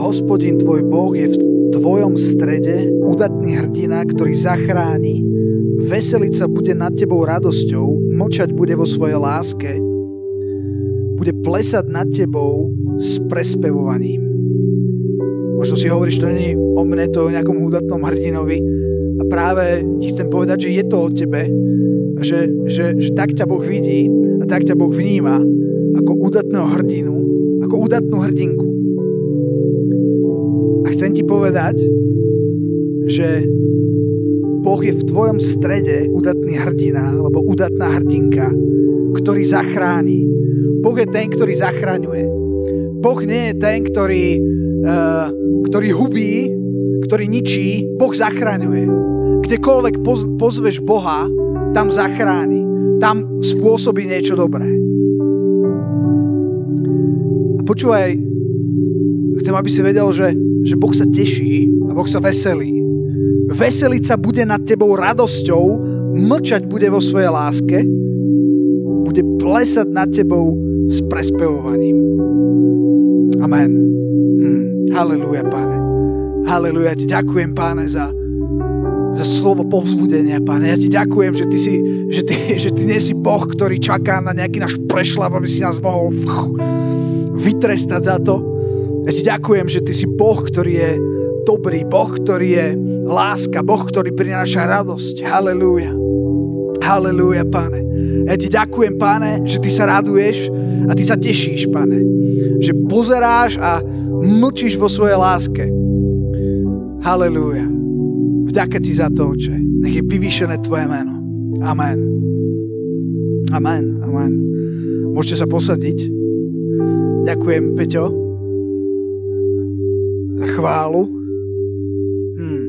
Hospodin tvoj Boh je v tvojom strede udatný hrdina, ktorý zachráni, veseliť sa bude nad tebou radosťou, mlčať bude vo svojej láske, bude plesať nad tebou s prespevovaním. Možno si hovoríš, to nie o mne, to o nejakom údatnom hrdinovi. A práve ti chcem povedať, že je to o tebe. Že, že, že tak ťa Boh vidí a tak ťa Boh vníma ako údatného hrdinu, ako údatnú hrdinku. Chcem ti povedať, že Boh je v tvojom strede udatný hrdina, alebo udatná hrdinka, ktorý zachráni. Boh je ten, ktorý zachraňuje. Boh nie je ten, ktorý, uh, ktorý hubí, ktorý ničí. Boh zachraňuje. Kdekoľvek poz, pozveš Boha, tam zachráni. Tam spôsobí niečo dobré. A počúvaj, chcem, aby si vedel, že, že Boh sa teší a Boh sa veselí. Veseliť sa bude nad tebou radosťou, mlčať bude vo svojej láske, bude plesať nad tebou s prespevovaním. Amen. Hm. Halelúja, páne. Halelúja, ti ďakujem, páne, za, za slovo povzbudenia, páne. Ja ti ďakujem, že ty, si, že, ty, že ty nie si Boh, ktorý čaká na nejaký náš prešlap, aby si nás mohol vytrestať za to. Ja ti ďakujem, že ty si Boh, ktorý je dobrý, Boh, ktorý je láska, Boh, ktorý prináša radosť. Halelúja. Halelúja, páne. Ja ti ďakujem, páne, že ty sa raduješ a ty sa tešíš, pane. Že pozeráš a mlčíš vo svojej láske. Halelúja. Vďaka ti za to, oče. Nech je vyvýšené tvoje meno. Amen. Amen. Amen. Môžete sa posadiť. Ďakujem, Peťo, za chválu. Hmm.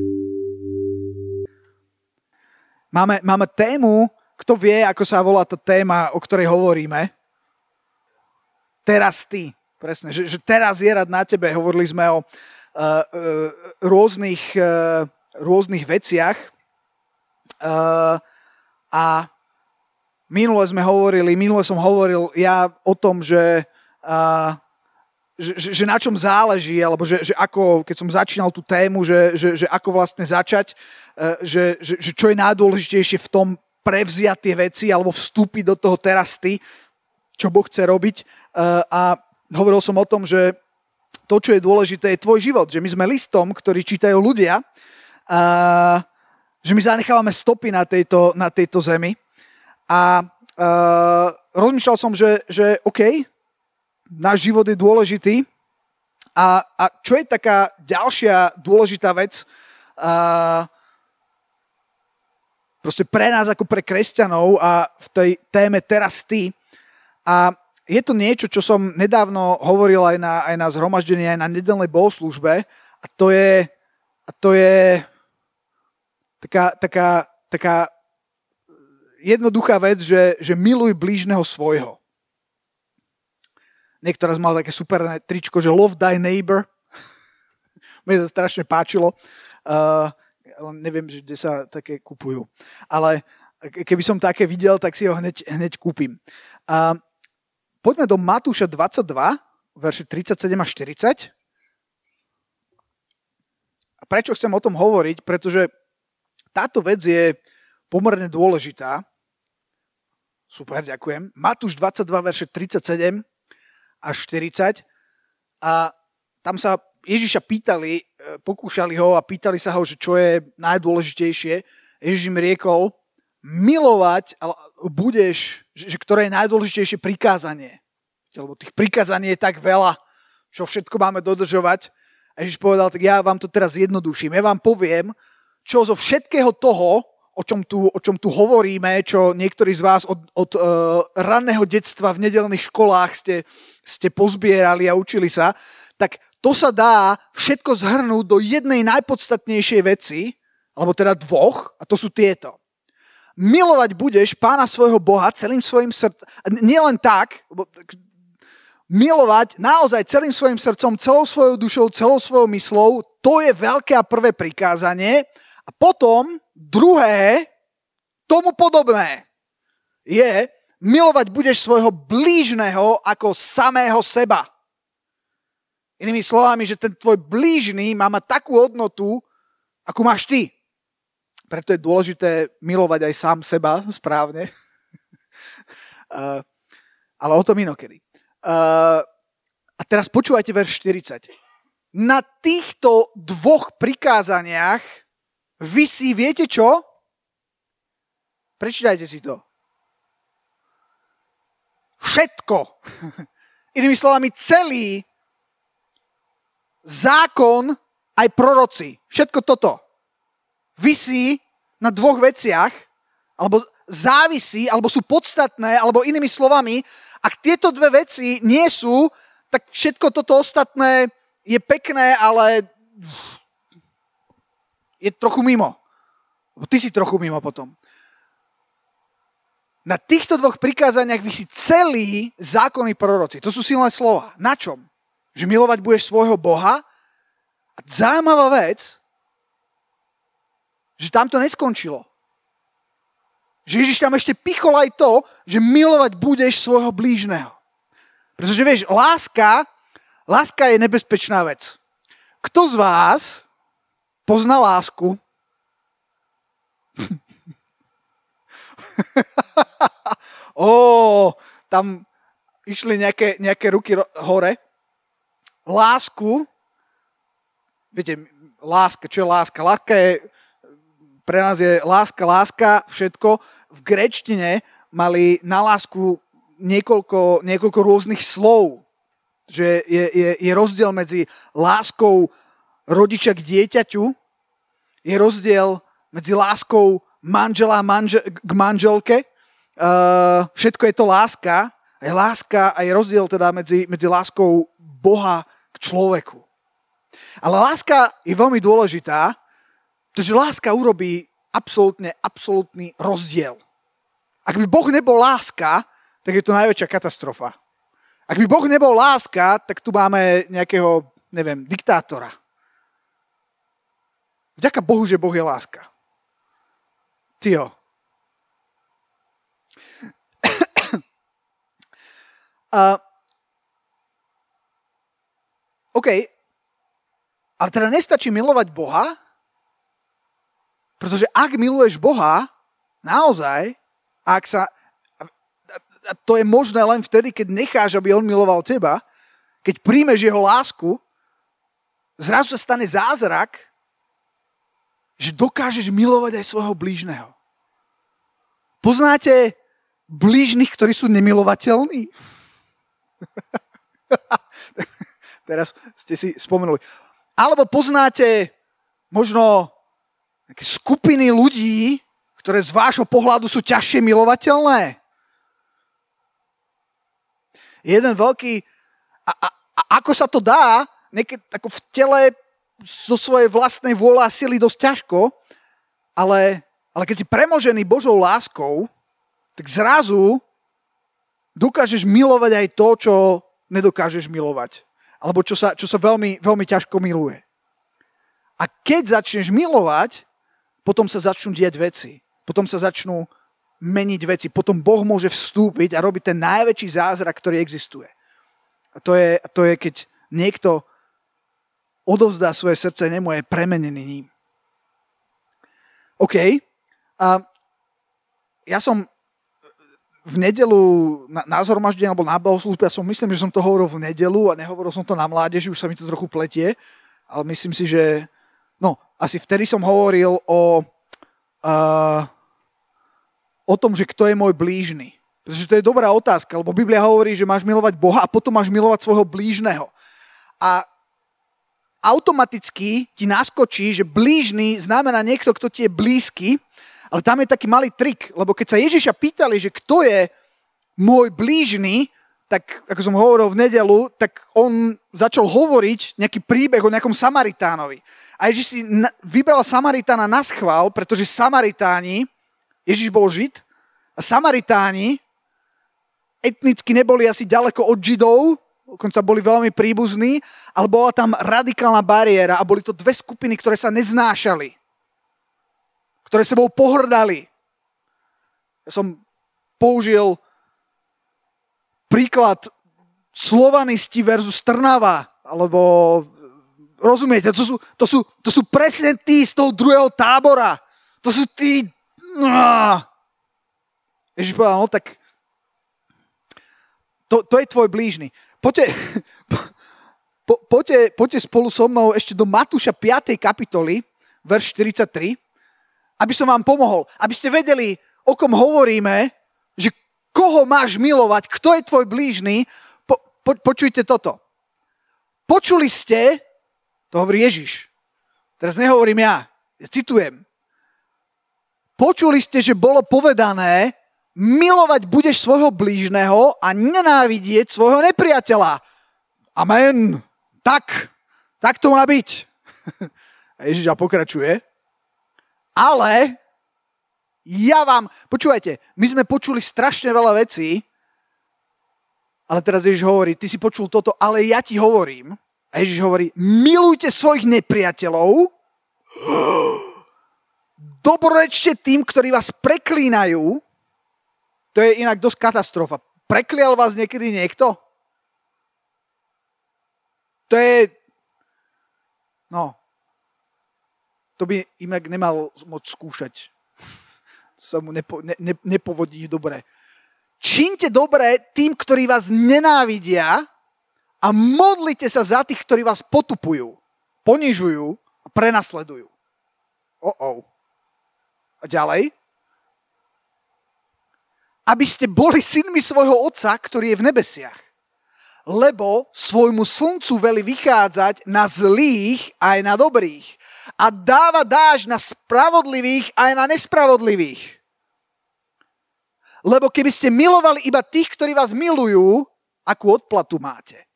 Máme, máme tému, kto vie, ako sa volá tá téma, o ktorej hovoríme teraz ty. Presne, že, že teraz je rad na tebe. Hovorili sme o uh, uh, rôznych, uh, rôznych veciach uh, a minule sme hovorili, minule som hovoril ja o tom, že, uh, že, že, že na čom záleží, alebo že, že ako, keď som začínal tú tému, že, že, že ako vlastne začať, uh, že, že, že čo je najdôležitejšie v tom prevziať tie veci alebo vstúpiť do toho teraz ty, čo Boh chce robiť Eh, a hovoril som o tom, že to, čo je dôležité, je tvoj život. Že my sme listom, ktorý čítajú ľudia, a že my zanechávame stopy na tejto, na tejto zemi. A uh, rozmýšľal som, že, že OK, náš život je dôležitý. A, a čo je taká ďalšia dôležitá vec uh, proste pre nás ako pre kresťanov a v tej téme teraz ty. A je to niečo, čo som nedávno hovoril aj na, aj na zhromaždení, aj na nedelnej bohoslužbe a to je, a to je taká, taká, taká jednoduchá vec, že, že miluj blížneho svojho. Niektorá mal také superné tričko, že love thy neighbor. Mne to strašne páčilo. Uh, neviem, že kde sa také kupujú. Ale keby som také videl, tak si ho hneď, hneď kúpim. Uh, Poďme do Matúša 22, verši 37 a 40. A prečo chcem o tom hovoriť? Pretože táto vec je pomerne dôležitá. Super, ďakujem. Matúš 22, verše 37 až 40. A tam sa Ježiša pýtali, e, pokúšali ho a pýtali sa ho, že čo je najdôležitejšie. Ježiš im riekol, milovať budeš, že, ktoré je najdôležitejšie prikázanie. Lebo tých prikázaní je tak veľa, čo všetko máme dodržovať. A Ježiš povedal, tak ja vám to teraz jednoduším. Ja vám poviem, čo zo všetkého toho, o čom tu, o čom tu hovoríme, čo niektorí z vás od, od uh, ranného detstva v nedelných školách ste, ste pozbierali a učili sa, tak to sa dá všetko zhrnúť do jednej najpodstatnejšej veci, alebo teda dvoch, a to sú tieto milovať budeš pána svojho Boha celým svojim srdcom. Nielen tak, milovať naozaj celým svojim srdcom, celou svojou dušou, celou svojou myslou, to je veľké a prvé prikázanie. A potom druhé, tomu podobné, je milovať budeš svojho blížneho ako samého seba. Inými slovami, že ten tvoj blížny má mať takú hodnotu, ako máš ty. Preto je dôležité milovať aj sám seba správne. uh, ale o tom inokedy. Uh, a teraz počúvajte verš 40. Na týchto dvoch prikázaniach vysí, viete čo? Prečítajte si to. Všetko. Inými slovami, celý zákon aj proroci. Všetko toto vysí na dvoch veciach, alebo závisí, alebo sú podstatné, alebo inými slovami, ak tieto dve veci nie sú, tak všetko toto ostatné je pekné, ale je trochu mimo. Ty si trochu mimo potom. Na týchto dvoch prikázaniach vysí celý zákonný proroci. To sú silné slova. Na čom? Že milovať budeš svojho Boha. A zaujímavá vec, že tam to neskončilo. Že Ježiš tam ešte pichol aj to, že milovať budeš svojho blížneho. Pretože vieš, láska, láska je nebezpečná vec. Kto z vás pozná lásku? Ó, tam išli nejaké, nejaké ruky hore. Lásku, viete, láska, čo je láska? Láska je, pre nás je láska, láska, všetko. V grečtine mali na lásku niekoľko, niekoľko rôznych slov. Že je, je, je rozdiel medzi láskou rodiča k dieťaťu, je rozdiel medzi láskou manžela manžel, k manželke, uh, všetko je to láska, je láska a je rozdiel teda medzi, medzi láskou Boha k človeku. Ale láska je veľmi dôležitá, pretože láska urobí absolútne, absolútny rozdiel. Ak by Boh nebol láska, tak je to najväčšia katastrofa. Ak by Boh nebol láska, tak tu máme nejakého, neviem, diktátora. Vďaka Bohu, že Boh je láska. Tio. Uh, OK, ale teda nestačí milovať Boha, pretože ak miluješ Boha, naozaj, ak sa, a to je možné len vtedy, keď necháš, aby On miloval teba, keď príjmeš Jeho lásku, zrazu sa stane zázrak, že dokážeš milovať aj svojho blížneho. Poznáte blížnych, ktorí sú nemilovateľní? Teraz ste si spomenuli. Alebo poznáte možno skupiny ľudí, ktoré z vášho pohľadu sú ťažšie milovateľné? Jeden veľký... A, a, a ako sa to dá, niekedy ako v tele zo svojej vlastnej vôle a sily dosť ťažko, ale, ale keď si premožený Božou láskou, tak zrazu dokážeš milovať aj to, čo nedokážeš milovať. Alebo čo sa, čo sa veľmi, veľmi ťažko miluje. A keď začneš milovať, potom sa začnú diať veci. Potom sa začnú meniť veci. Potom Boh môže vstúpiť a robiť ten najväčší zázrak, ktorý existuje. A to je, to je keď niekto odovzdá svoje srdce nemu a je premenený ním. OK. A ja som v nedelu na, na alebo na bohoslužbe, ja som myslím, že som to hovoril v nedelu a nehovoril som to na mládeži, už sa mi to trochu pletie, ale myslím si, že no, asi vtedy som hovoril o, uh, o tom, že kto je môj blížny. Pretože to je dobrá otázka, lebo Biblia hovorí, že máš milovať Boha a potom máš milovať svojho blížneho. A automaticky ti naskočí, že blížny znamená niekto, kto ti je blízky ale tam je taký malý trik, lebo keď sa Ježiša pýtali, že kto je môj blížny, tak ako som hovoril v nedelu, tak on začal hovoriť nejaký príbeh o nejakom Samaritánovi. A Ježiš si vybral Samaritána na schvál, pretože Samaritáni, Ježiš bol Žid, a Samaritáni etnicky neboli asi ďaleko od Židov, dokonca boli veľmi príbuzní, ale bola tam radikálna bariéra a boli to dve skupiny, ktoré sa neznášali ktoré sebou pohrdali. Ja som použil príklad Slovanisti versus Trnava. alebo rozumiete, to sú, to sú, to sú presne tí z toho druhého tábora. To sú tí... Ježiš povedal, no tak to, to je tvoj blížny. Poďte, po, poďte, poďte spolu so mnou ešte do Matúša 5. kapitoly, verš 43, aby som vám pomohol, aby ste vedeli, o kom hovoríme, že koho máš milovať, kto je tvoj blížny, po, po, počujte toto. Počuli ste, to hovorí Ježiš, teraz nehovorím ja, ja citujem. Počuli ste, že bolo povedané, milovať budeš svojho blížneho a nenávidieť svojho nepriateľa. Amen. Tak, tak to má byť. A Ježiš a pokračuje. Ale ja vám, počúvajte, my sme počuli strašne veľa vecí, ale teraz Ježiš hovorí, ty si počul toto, ale ja ti hovorím. A Ježiš hovorí, milujte svojich nepriateľov, dobrečte tým, ktorí vás preklínajú, to je inak dosť katastrofa. Preklial vás niekedy niekto? To je... No. To by inak nemal moc skúšať sa mu nepo, ne, ne, nepovodí dobre. Čínte dobre tým, ktorí vás nenávidia a modlite sa za tých, ktorí vás potupujú, ponižujú a prenasledujú. Oh-oh. A ďalej? Aby ste boli synmi svojho Otca, ktorý je v nebesiach. Lebo svojmu slncu veli vychádzať na zlých aj na dobrých a dáva dáž na spravodlivých aj na nespravodlivých. Lebo keby ste milovali iba tých, ktorí vás milujú, akú odplatu máte?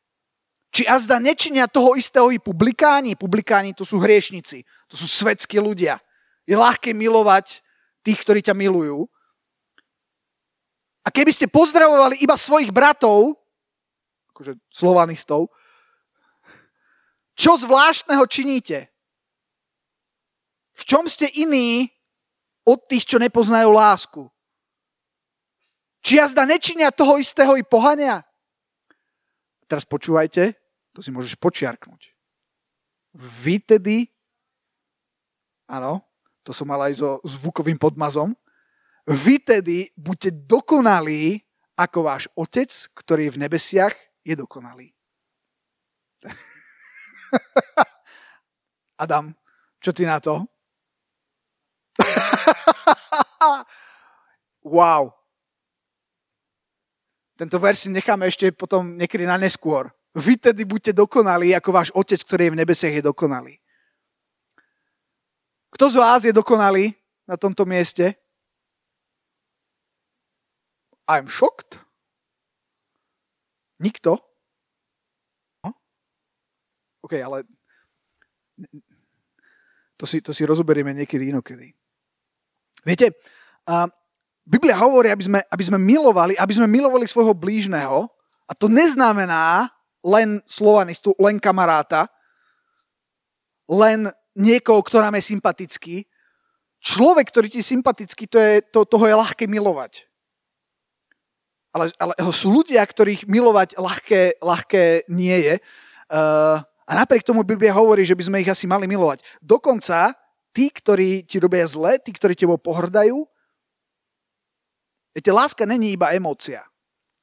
Či azda nečinia toho istého i publikáni? Publikáni to sú hriešnici, to sú svetskí ľudia. Je ľahké milovať tých, ktorí ťa milujú. A keby ste pozdravovali iba svojich bratov, akože slovanistov, čo zvláštneho činíte? V čom ste iní od tých, čo nepoznajú lásku? Či jazda nečinia toho istého i pohania? Teraz počúvajte, to si môžeš počiarknúť. Vy tedy, áno, to som mal aj so zvukovým podmazom, vy tedy buďte dokonalí, ako váš otec, ktorý v nebesiach, je dokonalý. Adam, čo ty na to? wow. Tento verš si necháme ešte potom niekedy na neskôr. Vy tedy buďte dokonalí, ako váš otec, ktorý je v nebesiach, je dokonalý. Kto z vás je dokonalý na tomto mieste? I'm shocked. Nikto? No? OK, ale to si, to si rozoberieme niekedy inokedy. Viete, a Biblia hovorí, aby sme, aby sme milovali, aby sme milovali svojho blížneho a to neznamená len slovanistu, len kamaráta, len niekoho, kto nám je sympatický. Človek, ktorý ti je sympatický, to je, to, toho je ľahké milovať. Ale, ale sú ľudia, ktorých milovať ľahké, ľahké nie je. Uh, a napriek tomu Biblia hovorí, že by sme ich asi mali milovať. Dokonca tí, ktorí ti robia zle, tí, ktorí tebou pohrdajú. Viete, láska není iba emócia.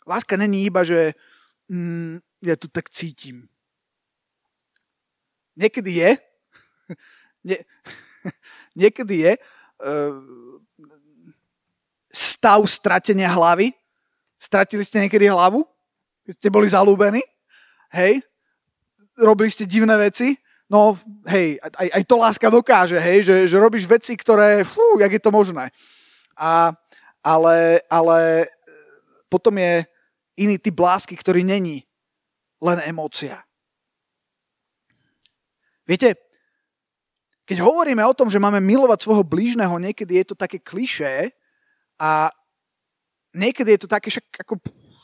Láska není iba, že mm, ja to tak cítim. Niekedy je, nie, niekedy je uh, stav stratenia hlavy. Stratili ste niekedy hlavu? Keď ste boli zalúbení? Hej? Robili ste divné veci? no hej, aj, aj to láska dokáže, hej, že, že robíš veci, ktoré, fú, jak je to možné. A, ale, ale potom je iný typ lásky, ktorý není len emócia. Viete, keď hovoríme o tom, že máme milovať svojho blížneho, niekedy je to také klišé a niekedy je to také, však ako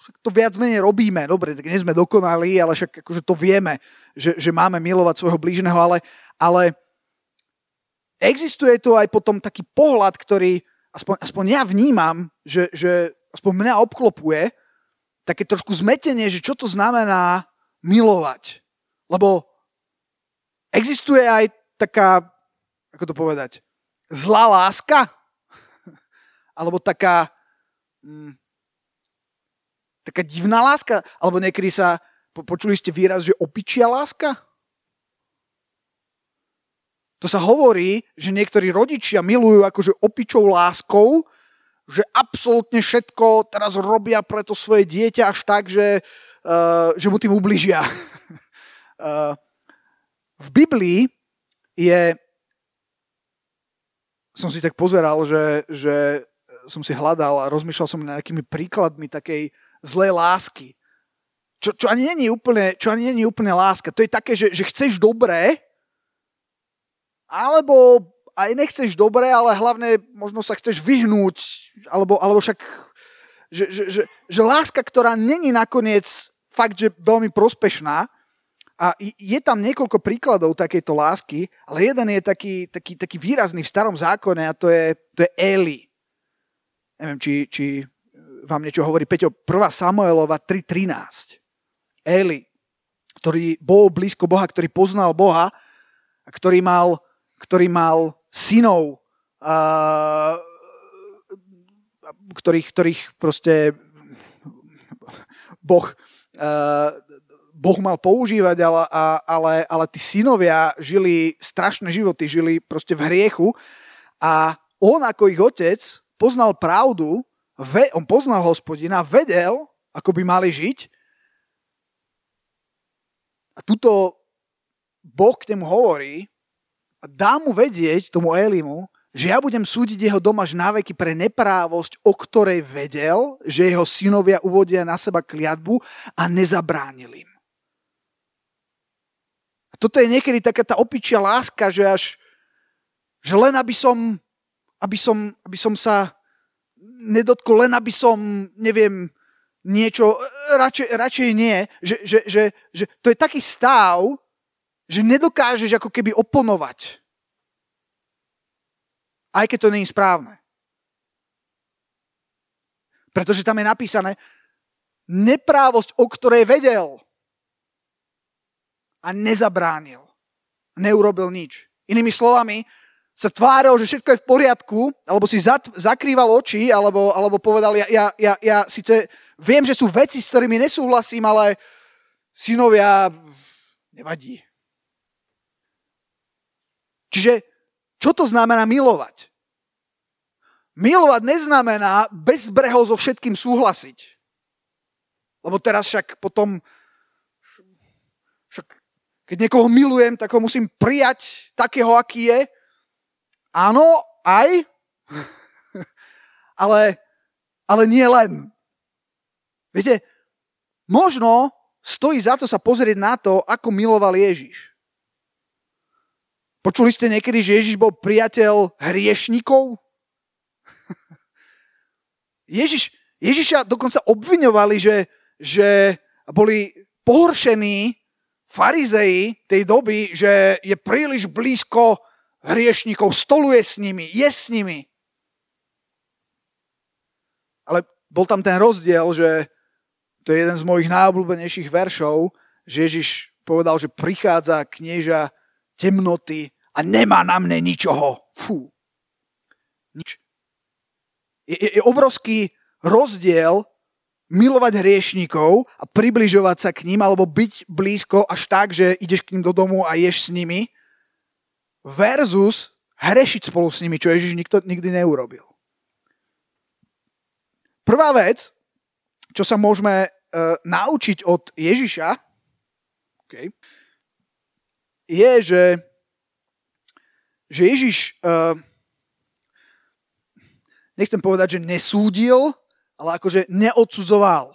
však to viac menej robíme, dobre, tak nie sme dokonalí, ale však akože to vieme, že, že máme milovať svojho blížneho, ale, ale existuje tu aj potom taký pohľad, ktorý aspoň, aspoň ja vnímam, že, že aspoň mňa obklopuje, také trošku zmetenie, že čo to znamená milovať. Lebo existuje aj taká, ako to povedať, zlá láska? Alebo taká, mm, taká divná láska? Alebo niekedy sa, počuli ste výraz, že opičia láska? To sa hovorí, že niektorí rodičia milujú akože opičou láskou, že absolútne všetko teraz robia pre to svoje dieťa až tak, že, uh, že mu tým ubližia. uh, v Biblii je, som si tak pozeral, že, že som si hľadal a rozmýšľal som nad nejakými príkladmi takej zlej lásky. Čo, čo ani není úplne, čo ani není úplne láska. To je také, že, že chceš dobré, alebo aj nechceš dobre, ale hlavne možno sa chceš vyhnúť, alebo, alebo však, že, že, že, že láska, ktorá není nakoniec fakt, že veľmi prospešná, a je tam niekoľko príkladov takejto lásky, ale jeden je taký, taký, taký výrazný v starom zákone a to je, to je Eli. Neviem, či, či vám niečo hovorí Peťo. 1. Samuelova 3.13. Eli, ktorý bol blízko Boha, ktorý poznal Boha a ktorý mal ktorý mal synov, uh, ktorých, ktorých proste boh, uh, boh mal používať, ale, ale, ale tí synovia žili strašné životy, žili proste v hriechu a on ako ich otec poznal pravdu, ve, on poznal hospodina, vedel, ako by mali žiť a tuto Boh k nemu hovorí, a dá mu vedieť, tomu Elimu, že ja budem súdiť jeho dom až na veky pre neprávosť, o ktorej vedel, že jeho synovia uvodia na seba kliatbu a nezabránil im. A toto je niekedy taká tá opičia láska, že až že len aby som, aby som, aby som sa nedotkol, len aby som, neviem, niečo, radšej, radšej nie, že, že, že, že to je taký stav, že nedokážeš ako keby oponovať. Aj keď to je správne. Pretože tam je napísané neprávosť, o ktorej vedel a nezabránil. Neurobil nič. Inými slovami, sa tváril, že všetko je v poriadku, alebo si zat, zakrýval oči, alebo, alebo povedal, ja, ja, ja, ja síce viem, že sú veci, s ktorými nesúhlasím, ale synovia, nevadí. Čiže čo to znamená milovať? Milovať neznamená bezbreho so všetkým súhlasiť. Lebo teraz však potom, však keď niekoho milujem, tak ho musím prijať takého, aký je. Áno, aj, ale, ale nie len. Viete, možno stojí za to sa pozrieť na to, ako miloval Ježiš. Počuli ste niekedy, že Ježiš bol priateľ hriešnikov? Ježiš, Ježiša dokonca obviňovali, že, že boli pohoršení farizei tej doby, že je príliš blízko hriešnikov, stoluje s nimi, je s nimi. Ale bol tam ten rozdiel, že to je jeden z mojich najobľúbenejších veršov, že Ježiš povedal, že prichádza knieža temnoty a nemá na mne ničoho. Fú. Nič. Je, je, je obrovský rozdiel milovať hriešníkov a približovať sa k ním alebo byť blízko až tak, že ideš k ním do domu a ješ s nimi versus hrešiť spolu s nimi, čo Ježiš nikto, nikdy neurobil. Prvá vec, čo sa môžeme uh, naučiť od Ježiša, okay, je, že že Ježiš, uh, nechcem povedať, že nesúdil, ale akože neodsudzoval.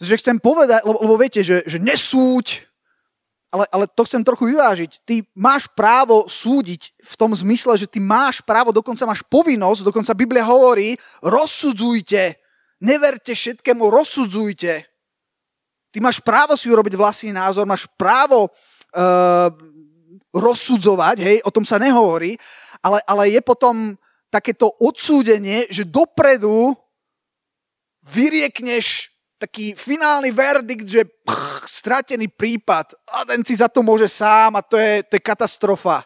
Že chcem povedať, lebo, lebo viete, že, že nesúď, ale, ale to chcem trochu vyvážiť. Ty máš právo súdiť v tom zmysle, že ty máš právo, dokonca máš povinnosť, dokonca Biblia hovorí, rozsudzujte, neverte všetkému, rozsudzujte. Ty máš právo si urobiť vlastný názor, máš právo uh, rozsudzovať, hej, o tom sa nehovorí, ale, ale je potom takéto odsúdenie, že dopredu vyriekneš taký finálny verdikt, že pch, stratený prípad a ten si za to môže sám a to je, to je katastrofa.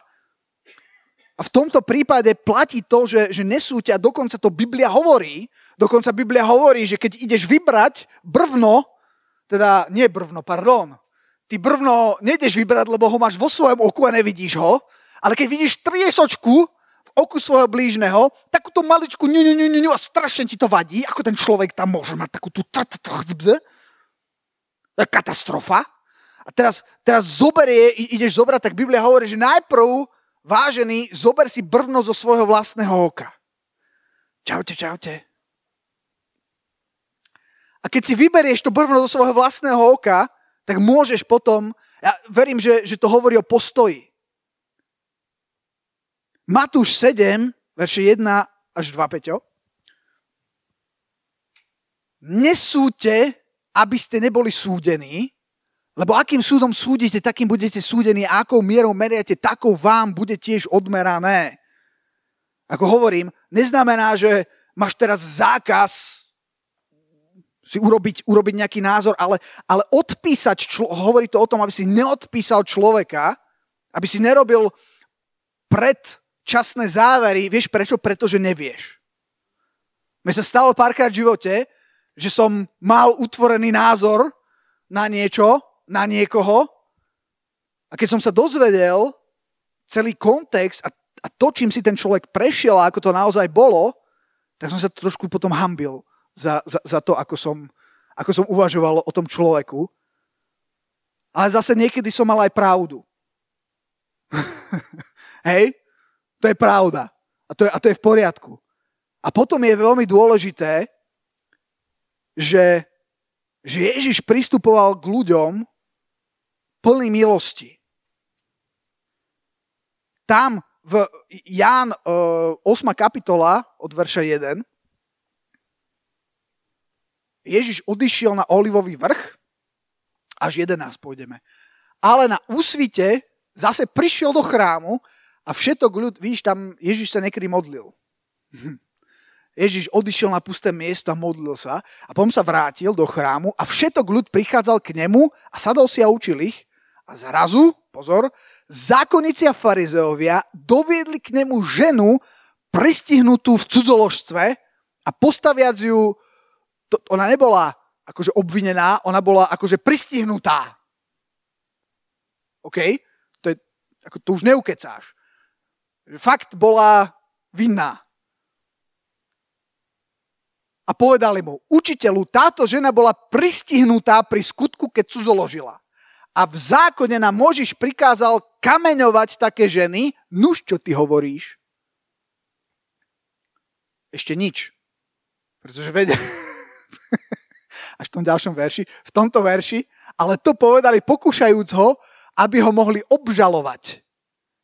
A v tomto prípade platí to, že, že nesúťa, dokonca to Biblia hovorí, dokonca Biblia hovorí, že keď ideš vybrať brvno, teda nie brvno, pardon, ty brvno nejdeš vybrať, lebo ho máš vo svojom oku a nevidíš ho, ale keď vidíš triesočku oku svojho blížneho, takúto maličku ňu, ňu, ňu, ňu, a strašne ti to vadí, ako ten človek tam môže mať takú tú katastrofa. A teraz, teraz zoberie, ideš zobrať, tak Biblia hovorí, že najprv, vážený, zober si brvno zo svojho vlastného oka. Čaute, čaute. A keď si vyberieš to brvno zo svojho vlastného oka, tak môžeš potom, ja verím, že, že to hovorí o postoji. Matúš 7, verše 1 až 2, Peťo. Nesúďte, aby ste neboli súdení, lebo akým súdom súdite, takým budete súdení a akou mierou meriate, takou vám bude tiež odmerané. Ako hovorím, neznamená, že máš teraz zákaz si urobiť, urobiť nejaký názor, ale, ale odpísať, člo, hovorí to o tom, aby si neodpísal človeka, aby si nerobil pred časné závery. Vieš prečo? Pretože nevieš. Mne sa stalo párkrát v živote, že som mal utvorený názor na niečo, na niekoho a keď som sa dozvedel celý kontext a, a to, čím si ten človek prešiel a ako to naozaj bolo, tak som sa trošku potom hambil za, za, za to, ako som, ako som uvažoval o tom človeku. Ale zase niekedy som mal aj pravdu. Hej? To je pravda. A to je, a to je v poriadku. A potom je veľmi dôležité, že, že Ježiš pristupoval k ľuďom plný milosti. Tam v Ján 8. kapitola od verša 1 Ježiš odišiel na olivový vrch, až 11 pôjdeme. Ale na úsvite zase prišiel do chrámu a všetok ľud, víš, tam Ježiš sa niekedy modlil. Ježiš odišiel na pusté miesto a modlil sa a potom sa vrátil do chrámu a všetok ľud prichádzal k nemu a sadol si a učil ich. A zrazu, pozor, zákonníci a farizeovia doviedli k nemu ženu pristihnutú v cudzoložstve a postaviac ju, to, ona nebola akože obvinená, ona bola akože pristihnutá. OK? To, je, ako, to už neukecáš fakt bola vinná. A povedali mu, učiteľu, táto žena bola pristihnutá pri skutku, keď cudzoložila. A v zákone nám Možiš prikázal kameňovať také ženy. Nuž, čo ty hovoríš? Ešte nič. Pretože vedia, až v tom ďalšom verši, v tomto verši, ale to povedali pokúšajúc ho, aby ho mohli obžalovať.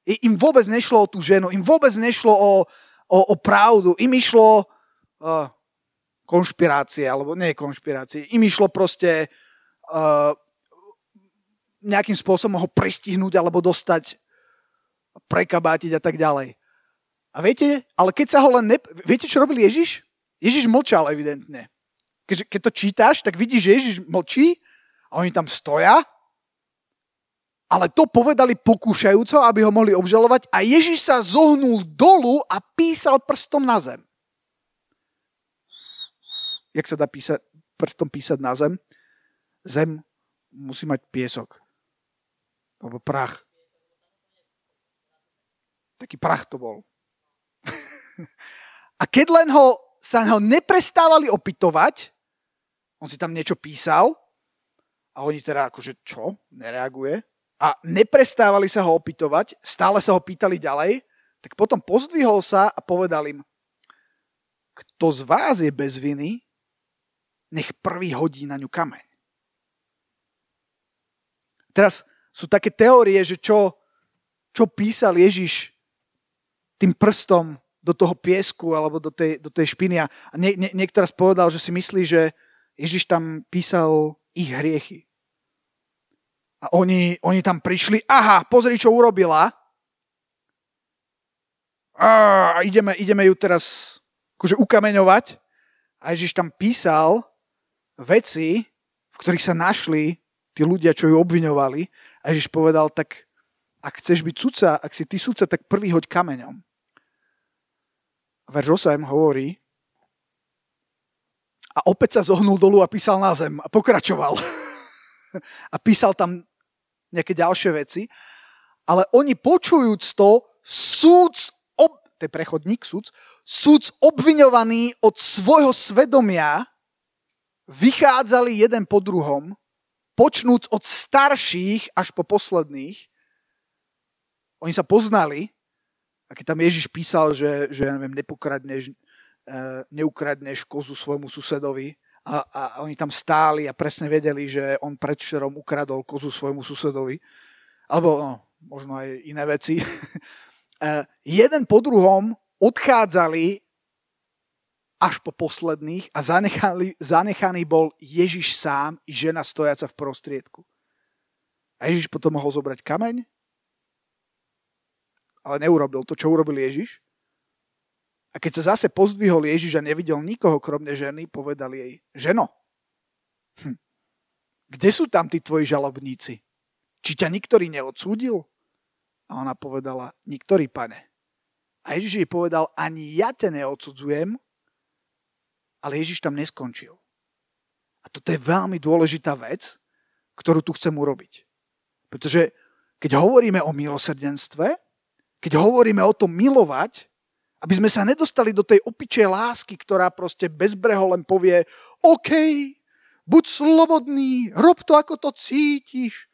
Im vôbec nešlo o tú ženu, im vôbec nešlo o, o, o pravdu, im išlo uh, konšpirácie, alebo nie konšpirácie, im išlo proste uh, nejakým spôsobom ho pristihnúť alebo dostať, prekabátiť a tak ďalej. A viete, ale keď sa ho len... Ne... Viete, čo robil Ježiš? Ježiš mlčal evidentne. Keď, keď to čítaš, tak vidíš, že Ježiš mlčí a oni tam stoja ale to povedali pokúšajúco, aby ho mohli obžalovať a Ježiš sa zohnul dolu a písal prstom na zem. Jak sa dá písať, prstom písať na zem? Zem musí mať piesok. Alebo prach. Taký prach to bol. a keď len ho, sa ho neprestávali opytovať, on si tam niečo písal a oni teda akože čo? Nereaguje a neprestávali sa ho opytovať, stále sa ho pýtali ďalej, tak potom pozdvihol sa a povedal im, kto z vás je bez viny, nech prvý hodí na ňu kameň. Teraz sú také teórie, že čo, čo písal Ježiš tým prstom do toho piesku alebo do tej, do tej špiny. A nie, nie, niekto raz povedal, že si myslí, že Ježiš tam písal ich hriechy. A oni, oni tam prišli, aha, pozri, čo urobila. A ideme, ideme ju teraz akože ukameňovať. A Ježiš tam písal veci, v ktorých sa našli tí ľudia, čo ju obviňovali. A Ježiš povedal, tak ak chceš byť sudca, ak si ty sudca, tak prvý hoď kameňom. A verš 8 hovorí, a opäť sa zohnul dolu a písal na zem a pokračoval. a písal tam nejaké ďalšie veci. Ale oni počujúc to, súd, ob, to je prechodník, súd, súd obviňovaný od svojho svedomia, vychádzali jeden po druhom, počnúc od starších až po posledných. Oni sa poznali, a keď tam Ježiš písal, že, že ja neviem, nepokradneš, Eh, neukradneš kozu svojmu susedovi a, a oni tam stáli a presne vedeli, že on predšerom ukradol kozu svojmu susedovi. Alebo no, možno aj iné veci. Eh, jeden po druhom odchádzali až po posledných a zanechali, zanechaný bol Ježiš sám i žena stojaca v prostriedku. A Ježiš potom mohol zobrať kameň, ale neurobil to, čo urobil Ježiš. A keď sa zase pozdvihol Ježiš a nevidel nikoho kromne ženy, povedal jej, ženo, hm, kde sú tam tí tvoji žalobníci? Či ťa niktorý neodsúdil? A ona povedala, niktorý pane. A Ježiš jej povedal, ani ja ťa neodsudzujem, ale Ježiš tam neskončil. A toto je veľmi dôležitá vec, ktorú tu chcem urobiť. Pretože keď hovoríme o milosrdenstve, keď hovoríme o tom milovať, aby sme sa nedostali do tej opičej lásky, ktorá proste bezbreho len povie OK, buď slobodný, rob to, ako to cítiš.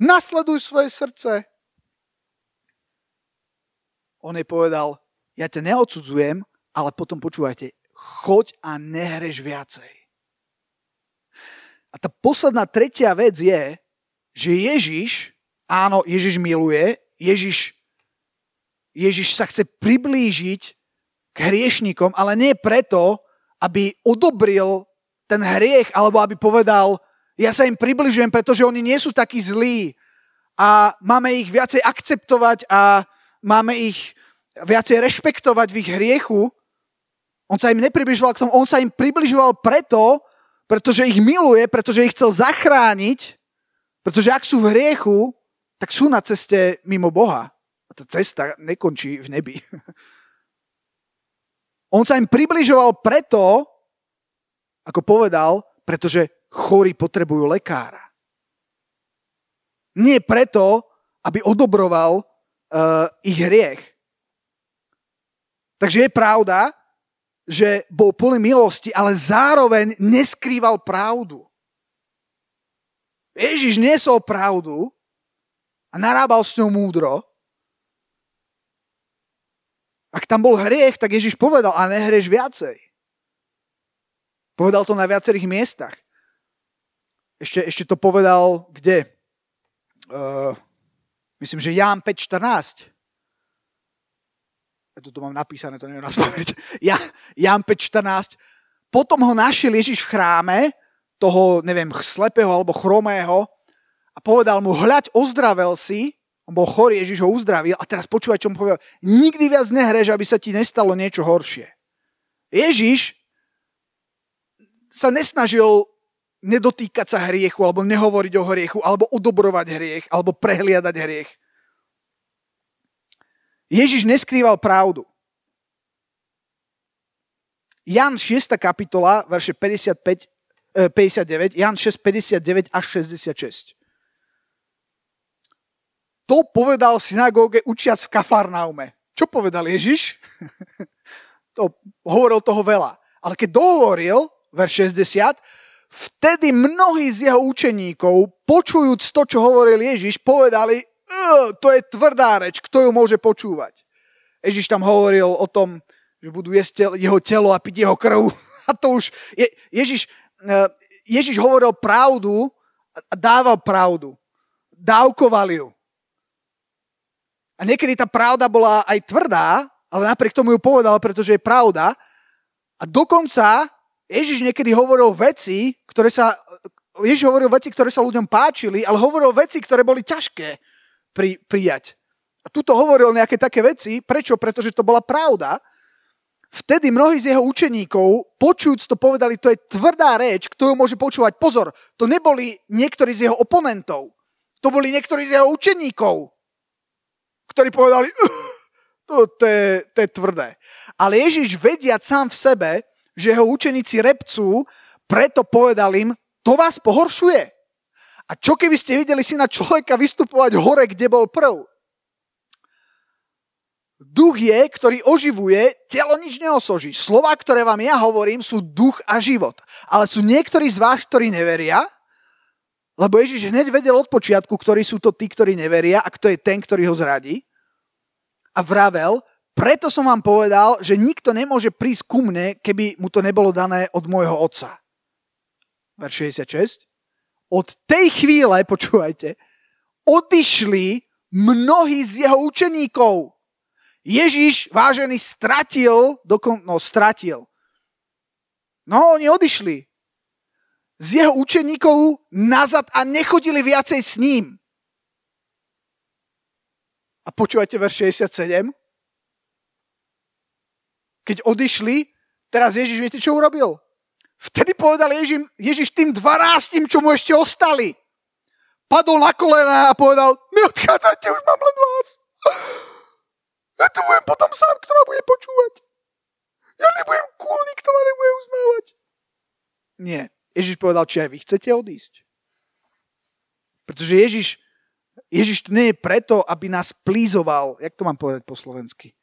Nasleduj svoje srdce. On jej povedal, ja ťa neodsudzujem, ale potom počúvajte, choď a nehreš viacej. A tá posledná tretia vec je, že Ježiš, áno, Ježiš miluje, Ježiš Ježiš sa chce priblížiť k hriešnikom, ale nie preto, aby odobril ten hriech, alebo aby povedal, ja sa im približujem, pretože oni nie sú takí zlí a máme ich viacej akceptovať a máme ich viacej rešpektovať v ich hriechu. On sa im nepribližoval k tomu, on sa im približoval preto, pretože ich miluje, pretože ich chcel zachrániť, pretože ak sú v hriechu, tak sú na ceste mimo Boha. A tá cesta nekončí v nebi. On sa im približoval preto, ako povedal, pretože chorí potrebujú lekára. Nie preto, aby odobroval uh, ich hriech. Takže je pravda, že bol plný milosti, ale zároveň neskrýval pravdu. Ježiš nesol pravdu a narábal s ňou múdro, ak tam bol hriech, tak Ježiš povedal, a nehrieš viacej. Povedal to na viacerých miestach. Ešte, ešte to povedal kde? Uh, myslím, že Ján 5.14. Ja to mám napísané, to neviem nás povedať. Ja, Ján 5.14. Potom ho našiel Ježiš v chráme, toho, neviem, slepého alebo chromého a povedal mu, hľaď, ozdravel si, on bol chorý, Ježiš ho uzdravil a teraz počúvaj, čo mu povedal. Nikdy viac nehreš, aby sa ti nestalo niečo horšie. Ježiš sa nesnažil nedotýkať sa hriechu, alebo nehovoriť o hriechu, alebo odobrovať hriech, alebo prehliadať hriech. Ježiš neskrýval pravdu. Jan 6. kapitola, verše 55, 59, Jan 6, 59 až 66 to povedal synagóge učiac v Kafarnaume. Čo povedal Ježiš? to, hovoril toho veľa. Ale keď dohovoril, verš 60, vtedy mnohí z jeho učeníkov, počujúc to, čo hovoril Ježiš, povedali, to je tvrdá reč, kto ju môže počúvať. Ježiš tam hovoril o tom, že budú jesť jeho telo a piť jeho krv. A to už, je, Ježiš, e, Ježiš hovoril pravdu a dával pravdu. Dávkoval ju. A niekedy tá pravda bola aj tvrdá, ale napriek tomu ju povedal, pretože je pravda. A dokonca Ježiš niekedy hovoril veci, ktoré sa... Ježiš hovoril veci, ktoré sa ľuďom páčili, ale hovoril veci, ktoré boli ťažké pri, prijať. A tuto hovoril nejaké také veci. Prečo? Pretože to bola pravda. Vtedy mnohí z jeho učeníkov, počujúc to, povedali, to je tvrdá reč, kto ju môže počúvať. Pozor, to neboli niektorí z jeho oponentov. To boli niektorí z jeho učeníkov, ktorí povedali, to, to, je, to je tvrdé. Ale Ježiš vediať sám v sebe, že jeho učeníci repcú, preto povedal im, to vás pohoršuje. A čo keby ste videli si na človeka vystupovať hore, kde bol prv? Duch je, ktorý oživuje, telo nič neosoží. Slova, ktoré vám ja hovorím, sú duch a život. Ale sú niektorí z vás, ktorí neveria, lebo Ježiš hneď vedel od počiatku, ktorí sú to tí, ktorí neveria a kto je ten, ktorý ho zradí. A vravel, preto som vám povedal, že nikto nemôže prísť ku mne, keby mu to nebolo dané od môjho otca. Verš 66. Od tej chvíle, počúvajte, odišli mnohí z jeho učeníkov Ježiš, vážený, stratil, dokon, no stratil. No, oni odišli z jeho učeníkov nazad a nechodili viacej s ním. A počúvate verš 67? Keď odišli, teraz Ježiš, viete, čo urobil? Vtedy povedal Ježiš, Ježiš tým dvanáctim, čo mu ešte ostali. Padol na kolena a povedal, neodchádzajte, už mám len vás. Ja to budem potom sám, kto ma bude počúvať. Ja nebudem cool, nikto ma nebude uznávať. Nie. Ježiš povedal, či aj vy chcete odísť. Pretože Ježiš, Ježiš tu nie je preto, aby nás plízoval. Jak to mám povedať po slovensky?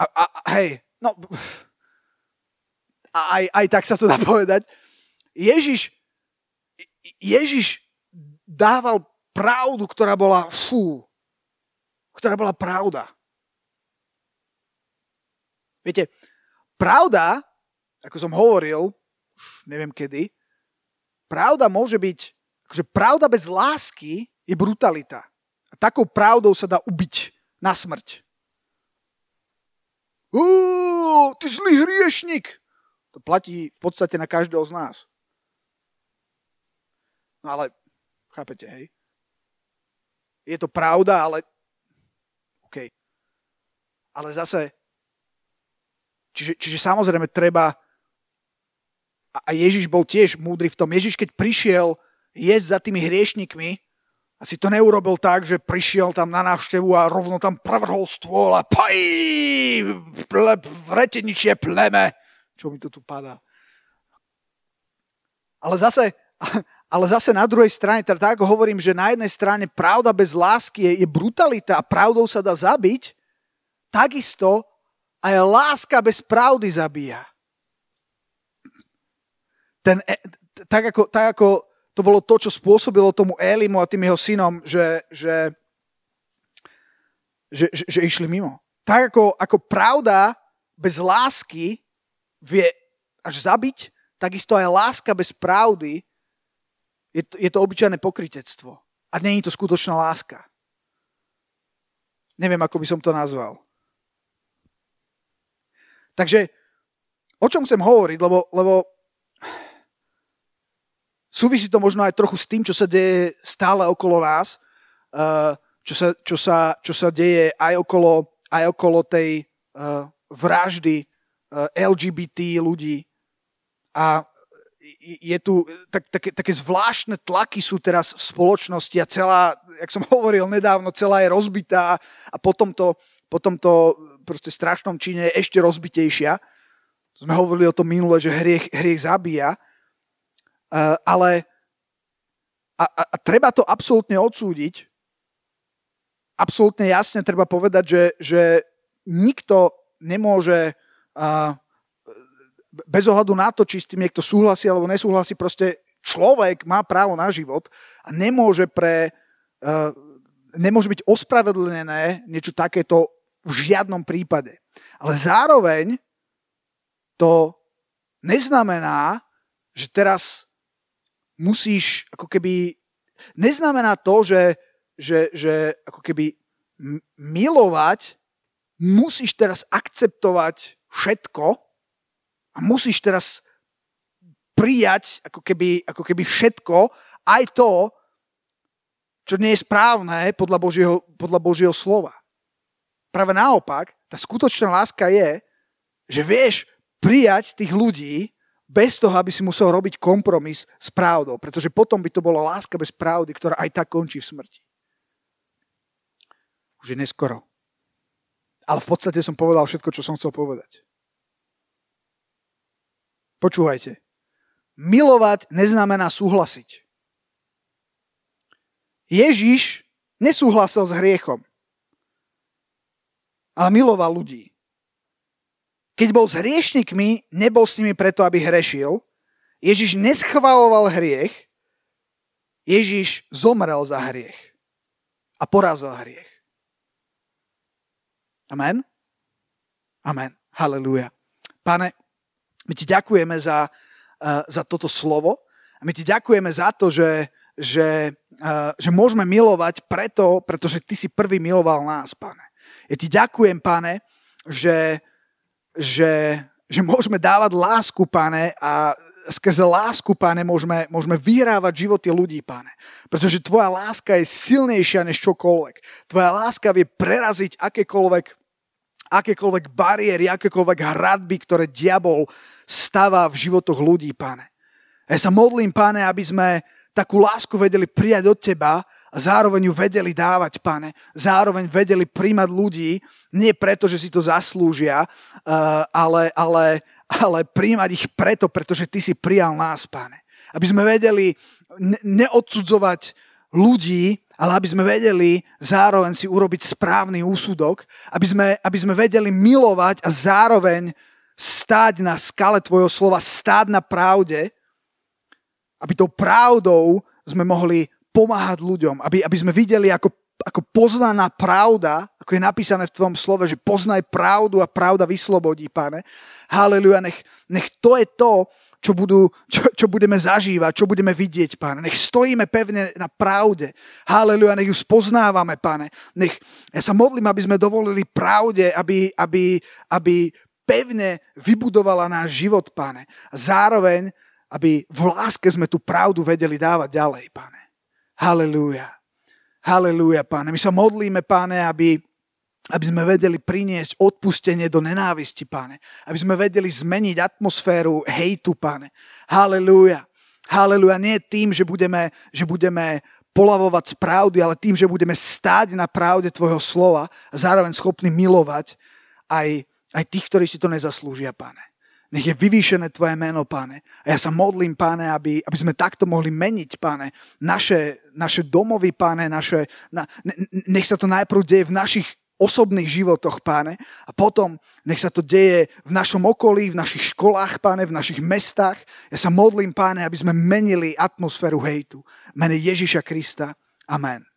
A, a, hej, no... A aj, aj tak sa to dá povedať. Ježiš, Ježiš dával pravdu, ktorá bola, fú, ktorá bola pravda. Viete, pravda, ako som hovoril, neviem kedy, pravda môže byť, akože pravda bez lásky je brutalita. A takou pravdou sa dá ubiť na smrť. Uú, ty zlý hriešnik. To platí v podstate na každého z nás. No ale, chápete, hej? Je to pravda, ale OK. Ale zase, čiže, čiže samozrejme treba, a Ježiš bol tiež múdry v tom, Ježiš keď prišiel jesť za tými hriešnikmi, asi to neurobil tak, že prišiel tam na návštevu a rovno tam prevrhol stôl a paj, ple, vreteničie pleme. Čo mi to tu padá? Ale zase, ale zase na druhej strane, teda tak hovorím, že na jednej strane pravda bez lásky je, je brutalita a pravdou sa dá zabiť, takisto aj láska bez pravdy zabíja. Ten, e, tak, ako, tak ako to bolo to, čo spôsobilo tomu Elimu a tým jeho synom, že, že, že, že, že išli mimo. Tak ako, ako pravda bez lásky vie až zabiť, takisto aj láska bez pravdy je to, je to obyčajné pokritectvo. A není to skutočná láska. Neviem, ako by som to nazval. Takže, o čom chcem hovoriť, lebo, lebo súvisí to možno aj trochu s tým, čo sa deje stále okolo nás, eh, čo sa, čo sa, čo sa deje aj okolo, aj okolo tej uh, vraždy eh, LGBT ľudí. A je tu, tak, také, také zvláštne tlaky sú teraz v spoločnosti a celá, jak som hovoril nedávno, celá je rozbitá a potom to, potom to proste strašnom čine je ešte rozbitejšia. Sme hovorili o tom minule, že hriech, hriech zabíja, ale a, a, a treba to absolútne odsúdiť. Absolútne jasne treba povedať, že, že nikto nemôže uh, bez ohľadu na to, či s tým niekto súhlasí alebo nesúhlasí, proste človek má právo na život a nemôže pre uh, nemôže byť ospravedlnené niečo takéto v žiadnom prípade. Ale zároveň to neznamená, že teraz musíš ako keby... Neznamená to, že, že, že ako keby milovať musíš teraz akceptovať všetko, a musíš teraz prijať ako keby, ako keby všetko, aj to, čo nie je správne podľa Božieho, podľa Božieho slova. Práve naopak, Tá skutočná láska je, že vieš prijať tých ľudí bez toho, aby si musel robiť kompromis s pravdou. Pretože potom by to bola láska bez pravdy, ktorá aj tak končí v smrti. Už je neskoro. Ale v podstate som povedal všetko, čo som chcel povedať. Počúvajte. Milovať neznamená súhlasiť. Ježiš nesúhlasil s hriechom, ale miloval ľudí. Keď bol s hriešnikmi, nebol s nimi preto, aby hrešil. Ježiš neschvaloval hriech, Ježiš zomrel za hriech a porazil hriech. Amen? Amen. Halelúja. Pane, my ti ďakujeme za, uh, za toto slovo a my ti ďakujeme za to, že, že, uh, že môžeme milovať preto, pretože ty si prvý miloval nás, pane. Ja ti ďakujem, pane, že, že, že môžeme dávať lásku, pane, a skrze lásku, pane, môžeme, môžeme vyhrávať životy ľudí, pane. Pretože tvoja láska je silnejšia než čokoľvek. Tvoja láska vie preraziť akékoľvek akékoľvek bariéry, akékoľvek hradby, ktoré diabol stáva v životoch ľudí, pane. Ja sa modlím, pane, aby sme takú lásku vedeli prijať od teba a zároveň ju vedeli dávať, pane. Zároveň vedeli príjmať ľudí, nie preto, že si to zaslúžia, uh, ale, ale, ale príjmať ich preto, pretože ty si prijal nás, pane. Aby sme vedeli neodsudzovať ľudí, ale aby sme vedeli zároveň si urobiť správny úsudok, aby sme, aby sme vedeli milovať a zároveň stáť na skale Tvojho slova, stáť na pravde, aby tou pravdou sme mohli pomáhať ľuďom, aby, aby sme videli, ako, ako poznaná pravda, ako je napísané v Tvojom slove, že poznaj pravdu a pravda vyslobodí, pane. Haleluja, nech, nech to je to, čo, budú, čo, čo budeme zažívať, čo budeme vidieť, páne. Nech stojíme pevne na pravde. Haleluja, nech ju spoznávame, páne. Nech, ja sa modlím, aby sme dovolili pravde, aby, aby, aby pevne vybudovala náš život, páne. A zároveň, aby v láske sme tú pravdu vedeli dávať ďalej, páne. Haleluja. Haleluja, páne. My sa modlíme, páne, aby, aby sme vedeli priniesť odpustenie do nenávisti, páne. Aby sme vedeli zmeniť atmosféru hejtu, páne. Halelúja. Halelúja. Nie tým, že budeme, že budeme polavovať z pravdy, ale tým, že budeme stáť na pravde Tvojho slova a zároveň schopní milovať aj, aj tých, ktorí si to nezaslúžia, páne. Nech je vyvýšené Tvoje meno, páne. A ja sa modlím, páne, aby, aby sme takto mohli meniť, páne, naše, naše domovy, páne, naše, na, nech sa to najprv deje v našich osobných životoch, páne. A potom nech sa to deje v našom okolí, v našich školách, páne, v našich mestách. Ja sa modlím, páne, aby sme menili atmosféru hejtu. Mene Ježiša Krista. Amen.